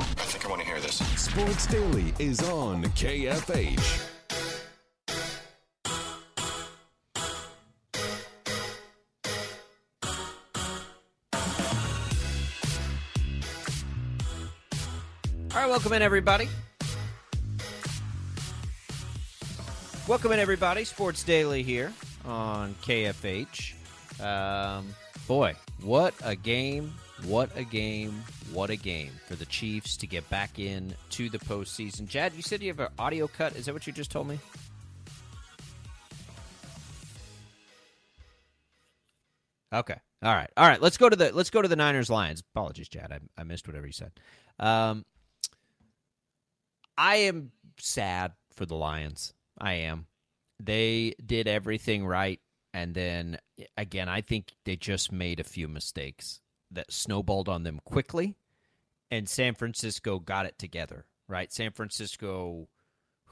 ahead. I think I want to hear this. Sports Daily is on KFH. All right, welcome in, everybody. Welcome in, everybody. Sports Daily here on KFH. Um, boy, what a game! What a game! What a game for the Chiefs to get back in to the postseason. Jad, you said you have an audio cut. Is that what you just told me? Okay. All right. All right. Let's go to the let's go to the Niners Lions. Apologies, Chad. I, I missed whatever you said. Um, I am sad for the Lions. I am. They did everything right, and then again, I think they just made a few mistakes that snowballed on them quickly, and San Francisco got it together. Right, San Francisco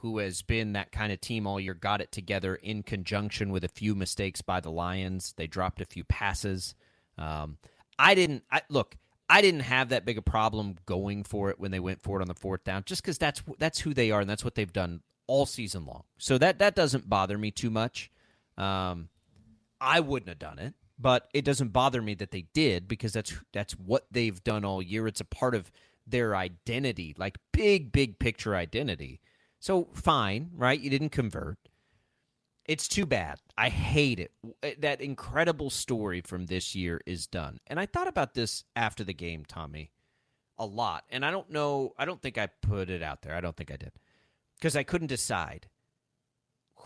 who has been that kind of team all year, got it together in conjunction with a few mistakes by the Lions. They dropped a few passes. Um, I didn't I, look. I didn't have that big a problem going for it when they went for it on the fourth down, just because that's that's who they are and that's what they've done all season long. So that that doesn't bother me too much. Um, I wouldn't have done it, but it doesn't bother me that they did because that's that's what they've done all year. It's a part of their identity, like big big picture identity. So fine, right? You didn't convert. It's too bad. I hate it. Eh, that incredible story from this year is done. And I thought about this after the game, Tommy, a lot. And I don't know, I don't think I put it out there. I don't think I did. Because I couldn't decide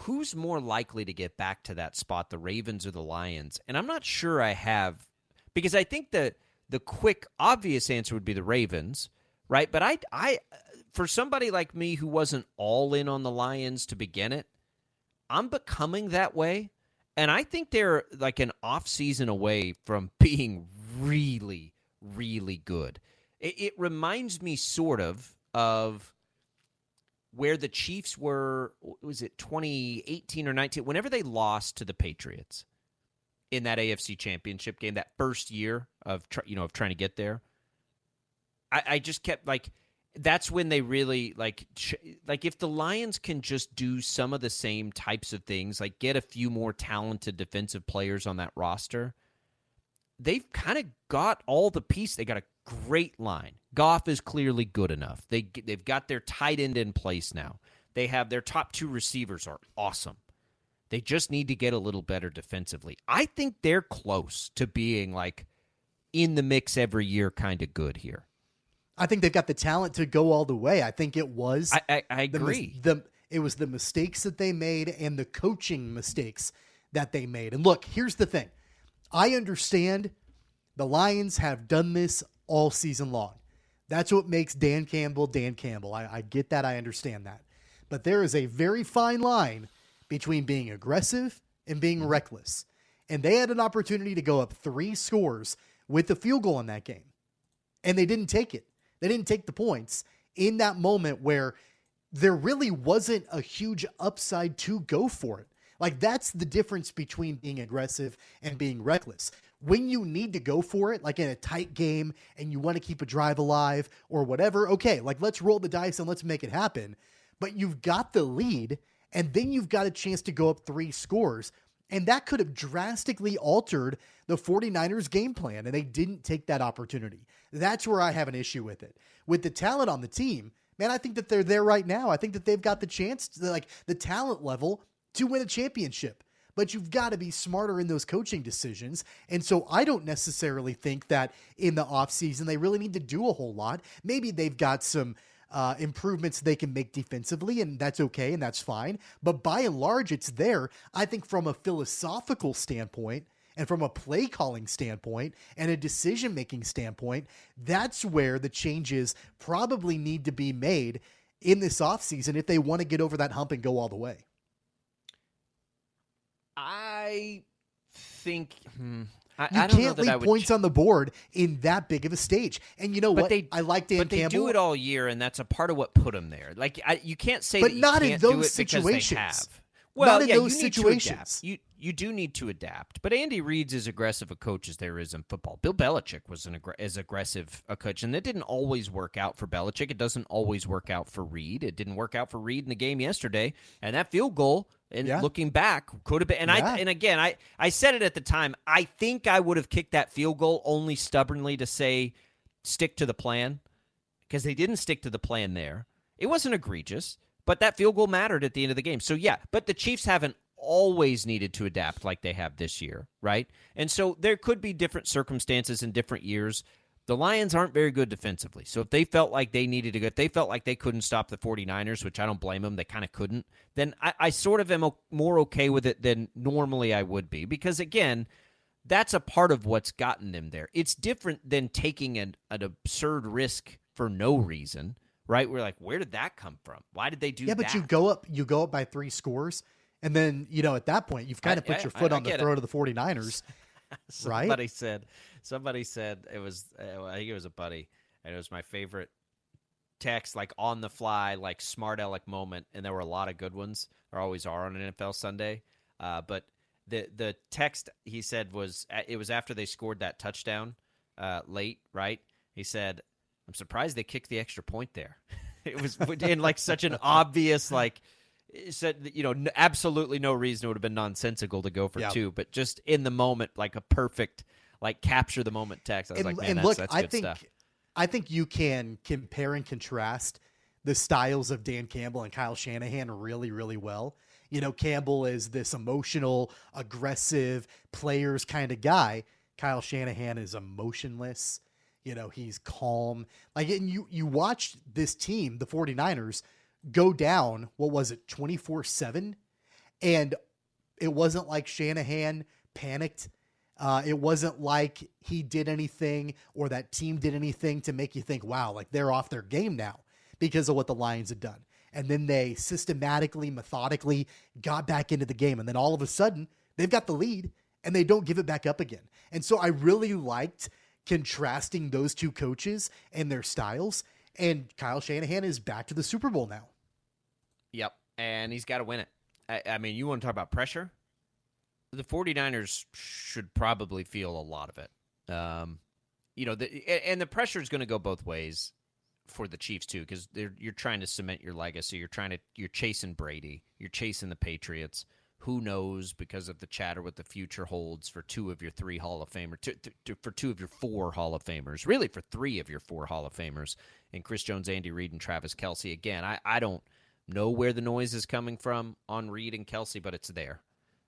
who's more likely to get back to that spot, the Ravens or the Lions. And I'm not sure I have because I think the the quick obvious answer would be the Ravens, right? But I I for somebody like me who wasn't all in on the Lions to begin it, I'm becoming that way. And I think they're like an off season away from being really, really good. It, it reminds me sort of of where the Chiefs were, was it 2018 or 19, whenever they lost to the Patriots in that AFC championship game, that first year of, you know, of trying to get there. I, I just kept like, that's when they really like like if the lions can just do some of the same types of things like get a few more talented defensive players on that roster they've kind of got all the piece they got a great line goff is clearly good enough they they've got their tight end in place now they have their top two receivers are awesome they just need to get a little better defensively i think they're close to being like in the mix every year kind of good here I think they've got the talent to go all the way. I think it was. I, I, I agree. The, the it was the mistakes that they made and the coaching mistakes that they made. And look, here's the thing. I understand the Lions have done this all season long. That's what makes Dan Campbell Dan Campbell. I, I get that. I understand that. But there is a very fine line between being aggressive and being mm-hmm. reckless. And they had an opportunity to go up three scores with the field goal in that game. And they didn't take it. They didn't take the points in that moment where there really wasn't a huge upside to go for it. Like that's the difference between being aggressive and being reckless. When you need to go for it, like in a tight game and you want to keep a drive alive or whatever, okay, like let's roll the dice and let's make it happen. But you've got the lead and then you've got a chance to go up three scores. And that could have drastically altered the 49ers game plan, and they didn't take that opportunity. That's where I have an issue with it. With the talent on the team, man, I think that they're there right now. I think that they've got the chance, to, like the talent level, to win a championship. But you've got to be smarter in those coaching decisions. And so I don't necessarily think that in the offseason they really need to do a whole lot. Maybe they've got some uh, improvements they can make defensively, and that's okay and that's fine. But by and large, it's there. I think from a philosophical standpoint, And from a play calling standpoint and a decision making standpoint, that's where the changes probably need to be made in this offseason if they want to get over that hump and go all the way. I think hmm, I, You I don't can't leave points ch- on the board in that big of a stage. And you know but what? they I like Dan but they do it all year, and that's a part of what put them there. Like I, you can't say, But that not in those it situations. Well, Not in yeah, those you need to situations. adapt. You you do need to adapt. But Andy Reid's as aggressive a coach as there is in football. Bill Belichick was an aggr- as aggressive a coach, and that didn't always work out for Belichick. It doesn't always work out for Reid. It didn't work out for Reid in the game yesterday, and that field goal. And Yeah. looking back, could have been. And Yeah. I and again, I I said it at the time. I think I would have kicked that field goal only stubbornly to say stick to the plan because they didn't stick to the plan there. It wasn't egregious, but that field goal mattered at the end of the game. So yeah, but the Chiefs haven't always needed to adapt like they have this year, right? And so there could be different circumstances in different years. The Lions aren't very good defensively. So if they felt like they needed to go, if they felt like they couldn't stop the 49ers, which I don't blame them, they kind of couldn't, then I, I sort of am more okay with it than normally I would be. Because again, that's a part of what's gotten them there. It's different than taking an, an absurd risk for no reason, right? We're like, where did that come from? Why did they do that? yeah, that? but you go up you go up by three scores. And then, you know, at that point, you've kind of put I- your foot I on the get it. throat of the 49ers. right? Somebody said, somebody said it was, uh, I think it was a buddy, and it was my favorite text, like on the fly, like smart aleck moment, and there were a lot of good ones. There always are on an NFL Sunday, uh, but the the text he said was it was after they scored that touchdown uh, late, right? He said, "I'm surprised they kicked the extra point there." it was in like such an obvious like. Said you know, absolutely no reason it would have been nonsensical to go for Yeah. two, but just in the moment, like a perfect, like capture the moment text. I was and, like, man, that's, look, that's I good think stuff. I think you can compare and contrast the styles of Dan Campbell and Kyle Shanahan really, really well. You know, Campbell is this emotional, aggressive players kind of guy. Kyle Shanahan is emotionless. You know, he's calm. Like and you you watched this team, the 49ers, go down, what was it, 24-7? And it wasn't like Shanahan panicked. Uh, it wasn't like he did anything or that team did anything to make you think, wow, like they're off their game now because of what the Lions had done. And then they systematically, methodically got back into the game. And then all of a sudden, they've got the lead and they don't give it back up again. And so I really liked contrasting those two coaches and their styles. And Kyle Shanahan is back to the Super Bowl now. Yep. And he's got to win it. I, I mean, you want to talk about pressure? The 49ers should probably feel a lot of it. Um, you know, the, and- the pressure is going to go both ways for the Chiefs too, because you're trying to cement your legacy. You're trying to you're chasing Brady. You're chasing the Patriots. Who knows because of the chatter what the future holds for two of your three Hall of Famers, two, two, for two of your four Hall of Famers, really for three of your four Hall of Famers, and Chris Jones, Andy Reid, and Travis Kelce. Again, I, I don't know where the noise is coming from on Reid and Kelce, but it's there.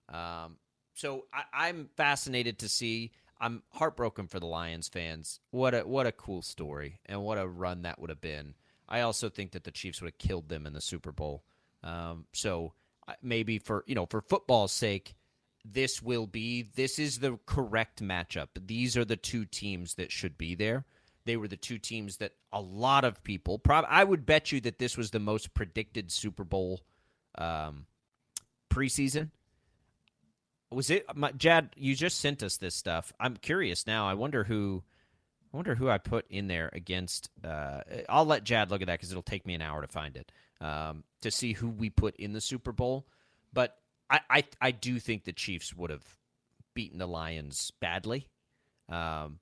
Um, so I, I'm fascinated to see. I'm heartbroken for the Lions fans. What a what a cool story and what a run that would have been. I also think that the Chiefs would have killed them in the Super Bowl. Um, so maybe for you know for football's sake, this will be this is the correct matchup. These are the two teams that should be there. They were the two teams that a lot of people. Prob- I would bet you that this was the most predicted Super Bowl um, preseason. Was it my, Jad? You just sent us this stuff. I'm curious now. I wonder who. I wonder who I put in there against. Uh, I'll let Jad look at that because it'll take me an hour to find it um, to see who we put in the Super Bowl. But I, I, I do think the Chiefs would have beaten the Lions badly. Um,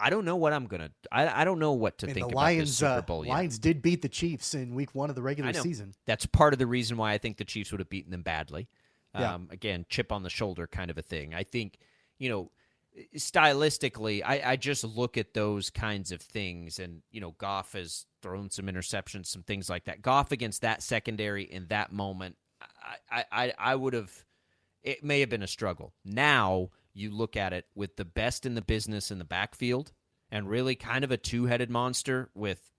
I don't know what I'm gonna. I, I don't know what to mean, think the Lions, Super uh, Bowl yet. Lions did beat the Chiefs in week one of the regular season. That's part of the reason why I think the Chiefs would have beaten them badly. Yeah. Um, again, chip on the shoulder kind of a thing. I think, you know, stylistically, I, I just look at those kinds of things, and you know, Goff has thrown some interceptions, some things like that. Goff against that secondary in that moment, I, I, I, would have. It may have been a struggle. Now you look at it with the best in the business in the backfield, and really kind of a two-headed monster with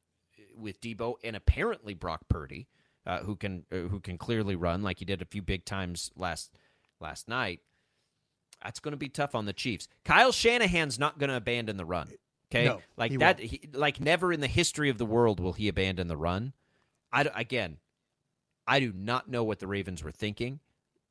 with Deebo and apparently Brock Purdy, uh, who can uh, who can clearly run like he did a few big times last last night. That's going to be tough on the Chiefs. Kyle Shanahan's not going to abandon the run. Okay, No, like he that. He, like never in the history of the world will he abandon the run. I again, I do not know what the Ravens were thinking.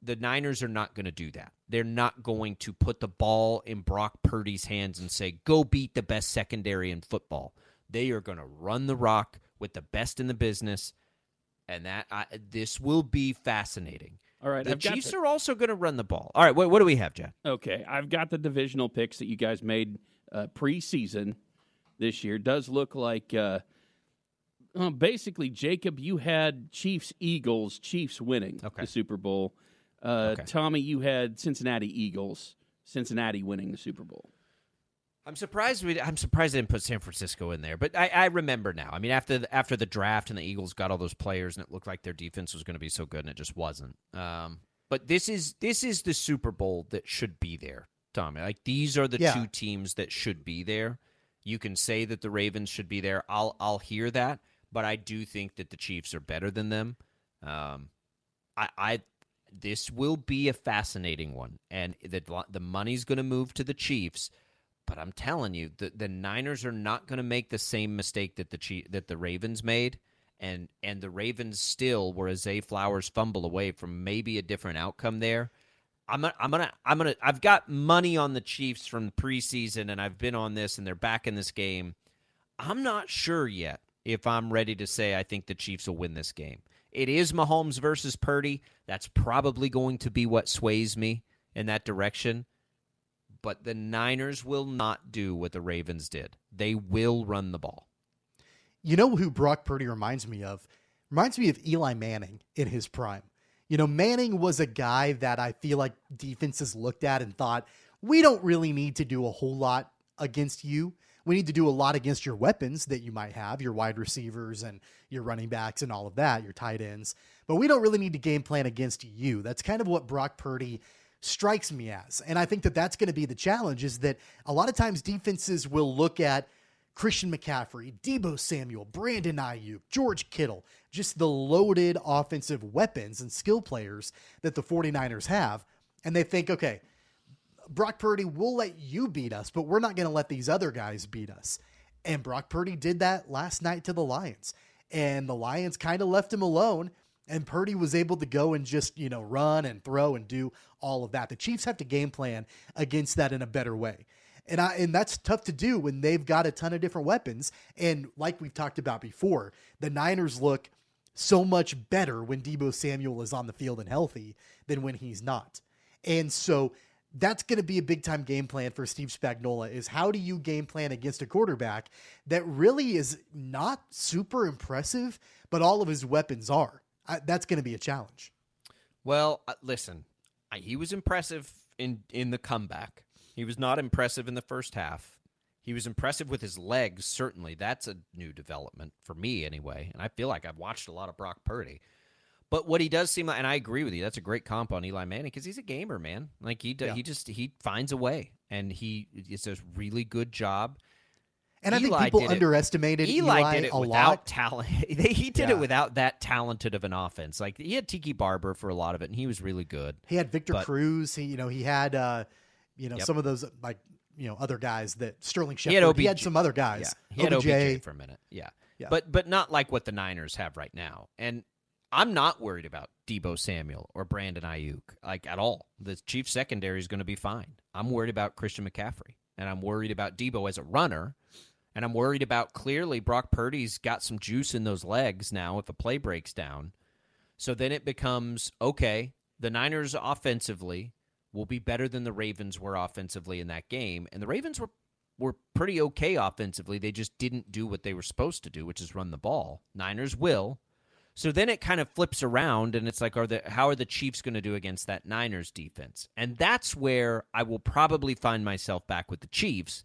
The Niners are not going to do that. They're not going to put the ball in Brock Purdy's hands and say, "Go beat the best secondary in football." They are going to run the rock with the best in the business, and that I, this will be fascinating. All right, The I've got Chiefs the- are also going to run the ball. All right, what, what do we have, Jeff? Okay, I've got the divisional picks that you guys made uh, preseason this year. Does look like uh, uh, basically Jacob, you had Chiefs Eagles, Chiefs winning Okay. the Super Bowl. Uh, Okay. Tommy, you had Cincinnati Eagles, Cincinnati winning the Super Bowl. I'm surprised we. I'm surprised they didn't put San Francisco in there, but I, I remember now. I mean, after the, after the draft and the Eagles got all those players, and it looked like their defense was going to be so good, and it just wasn't. Um, but this is this is the Super Bowl that should be there, Tommy. Like these are the Yeah. two teams that should be there. You can say that the Ravens should be there. I'll I'll hear that, but I do think that the Chiefs are better than them. Um, I, I this will be a fascinating one, and the the money's going to move to the Chiefs. But I'm telling you, the the Niners are not going to make the same mistake that the Chief, that the Ravens made, and and the Ravens still were a Zay Flowers fumble away from maybe a different outcome there. I'm gonna, I'm gonna, I'm gonna, I've got money on the Chiefs from preseason, and I've been on this, and they're back in this game. I'm not sure yet if I'm ready to say I think the Chiefs will win this game. It is Mahomes versus Purdy. That's probably going to be what sways me in that direction. But the Niners will not do what the Ravens did. They will run the ball. You know who Brock Purdy reminds me of? Reminds me of Eli Manning in his prime. You know, Manning was a guy that I feel like defenses looked at and thought, we don't really need to do a whole lot against you. We need to do a lot against your weapons that you might have, your wide receivers and your running backs and all of that, your tight ends. But we don't really need to game plan against you. That's kind of what Brock Purdy strikes me as. And I think that that's going to be the challenge is that a lot of times defenses will look at Christian McCaffrey, Deebo Samuel, Brandon Aiyuk, George Kittle, just the loaded offensive weapons and skill players that the 49ers have. And they think, okay, Brock Purdy, we'll let you beat us, but we're not going to let these other guys beat us. And Brock Purdy did that last night to the Lions. And the Lions kind of left him alone. And Purdy was able to go and just, you know, run and throw and do all of that. The Chiefs have to game plan against that in a better way. And I and that's tough to do when they've got a ton of different weapons. And like we've talked about before, the Niners look so much better when Deebo Samuel is on the field and healthy than when he's not. And so that's going to be a big time game plan for Steve Spagnuolo is how do you game plan against a quarterback that really is not super impressive, but all of his weapons are. I, that's going to be a challenge. Well, uh, listen, I, he was impressive in in the comeback. He was not impressive in the first half. He was impressive with his legs, certainly. That's a new development for me, anyway. And I feel like I've watched a lot of Brock Purdy. But what he does seem like, and I agree with you, that's a great comp on Eli Manning because he's a gamer, man. Like he do, Yeah. he just he finds a way, and he does a really good job. And I think people underestimated Eli, Eli, did it a without lot. talent. he did Yeah. it without that talented of an offense. Like he had Tiki Barber for a lot of it, and he was really good. He had Victor But- Cruz. He, you know, he had, uh, you know, Yep. some of those like, you know, other guys that Sterling Shepard. He had OBJ. he had some other guys. Yeah, he had OBJ. OBJ for a minute. Yeah. Yeah. but but not like what the Niners have right now. And I'm not worried about Deebo Samuel or Brandon Aiyuk like at all. The Chiefs secondary is going to be fine. I'm worried about Christian McCaffrey, and I'm worried about Deebo as a runner, and I'm worried about clearly Brock Purdy's got some juice in those legs now if a play breaks down. So then it becomes okay. The Niners offensively will be better than the Ravens were offensively in that game, and the Ravens were were pretty okay offensively. They just didn't do what they were supposed to do, which is run the ball. Niners will. So then it kind of flips around, and it's like, are the how are the Chiefs going to do against that Niners defense? And that's where I will probably find myself back with the Chiefs.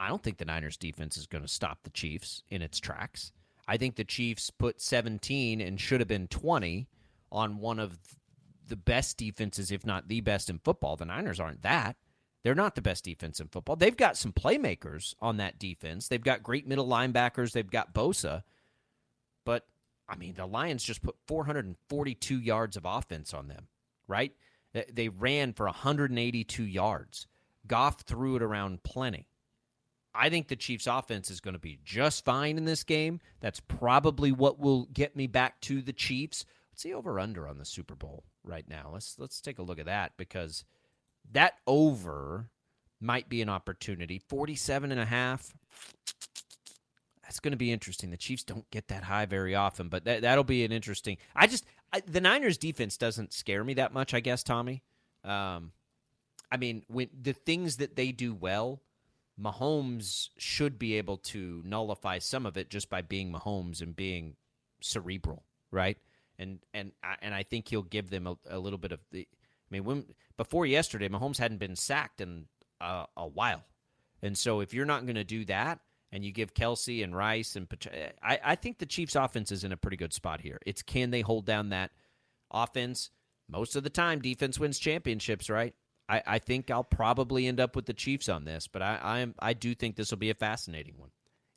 I don't think the Niners defense is going to stop the Chiefs in its tracks. I think the Chiefs put 17 and should have been 20 on one of the best defenses, if not the best in football. The Niners aren't that. They're not the best defense in football. They've got some playmakers on that defense. They've got great middle linebackers. They've got Bosa. But, I mean, the Lions just put 442 yards of offense on them, right? They ran for 182 yards. Goff threw it around plenty. I think the Chiefs' offense is going to be just fine in this game. That's probably what will get me back to the Chiefs. What's the over under on the Super Bowl right now? Let's let's take a look at that because that over might be an opportunity. 47 and a half. That's going to be interesting. The Chiefs don't get that high very often, but that, that'll be an interesting. I just I, the Niners defense doesn't scare me that much, I guess, Tommy. Um, I mean, when the things that they do well, Mahomes should be able to nullify some of it just by being Mahomes and being cerebral, right? And and and I think he'll give them a, a little bit of the. I mean, when before yesterday, Mahomes hadn't been sacked in uh, a while, and so if you're not going to do that, and you give Kelce and Rice and I, I think the Chiefs' offense is in a pretty good spot here. It's can they hold down that offense? Most of the time, defense wins championships, right? I, I think I'll probably end up with the Chiefs on this, but I I, am, I do think this will be a fascinating one.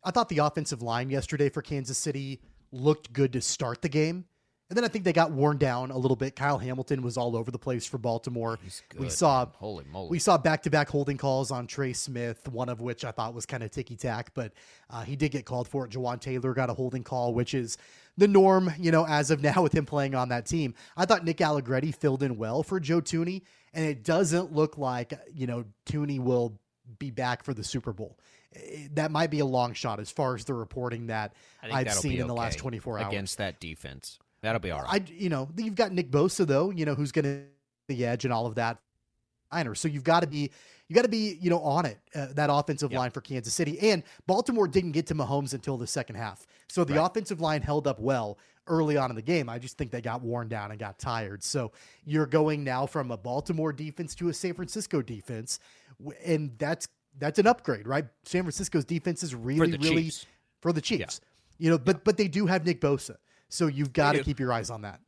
I thought the offensive line yesterday for Kansas City looked good to start the game. And then I think they got worn down a little bit. Kyle Hamilton was all over the place for Baltimore. We saw holy moly. We saw back-to-back holding calls on Trey Smith, one of which I thought was kind of ticky-tack, but uh, he did get called for it. Jawaan Taylor got a holding call, which is the norm, you know, as of now with him playing on that team. I thought Nick Allegretti filled in well for Joe Thuney, and it doesn't look like, you know, Thuney will be back for the Super Bowl. That might be a long shot as far as the reporting that I've seen in the last 24 hours. Against that defense. That'll be all right. I, you know, you've got Nick Bosa though, you know, who's going to the edge and all of that. I know. So you've got to be, you got to be, you know, on it. Uh, that offensive yep. line for Kansas City and Baltimore didn't get to Mahomes until the second half. So the right. offensive line held up well early on in the game. I just think they got worn down and got tired. So you're going now from a Baltimore defense to a San Francisco defense, and that's that's an upgrade, right? San Francisco's defense is really, really Chiefs. for the Chiefs. Yeah. You know, but yeah. but they do have Nick Bosa. So you've got to keep your eyes on that.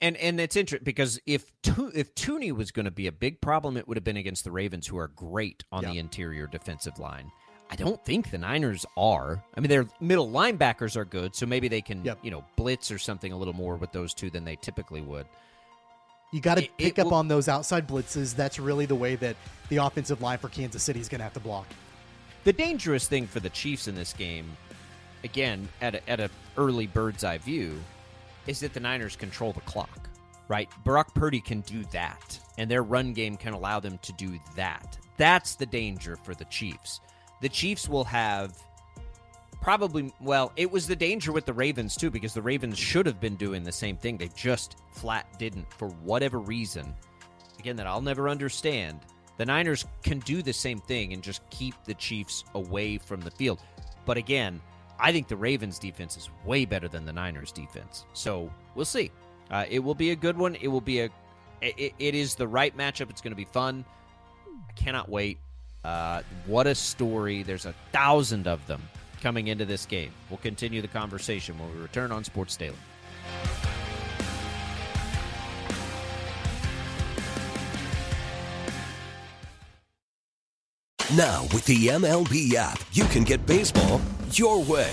And and it's interesting because if if Thuney was going to be a big problem, it would have been against the Ravens, who are great on the interior defensive line. I don't think the Niners are. I mean, their middle linebackers are good, so maybe they can yep. you know blitz or something a little more with those two than they typically would. You got to pick it up will, on those outside blitzes. That's really the way that the offensive line for Kansas City is going to have to block. The dangerous thing for the Chiefs in this game again, at a, at a early bird's eye view, is that the Niners control the clock, right? Brock Purdy can do that, and their run game can allow them to do that. That's the danger for the Chiefs. The Chiefs will have probably, well, it was the danger with the Ravens too, because the Ravens should have been doing the same thing. They just flat didn't for whatever reason. Again, that I'll never understand. The Niners can do the same thing and just keep the Chiefs away from the field. But again, I think the Ravens defense is way better than the Niners defense. So we'll see. Uh, it will be a good one. It will be a. it, it is the right matchup. It's going to be fun. I cannot wait. Uh, what a story! There's a thousand of them coming into this game. We'll continue the conversation when we return on Sports Daily. Now, with the MLB app, you can get baseball your way.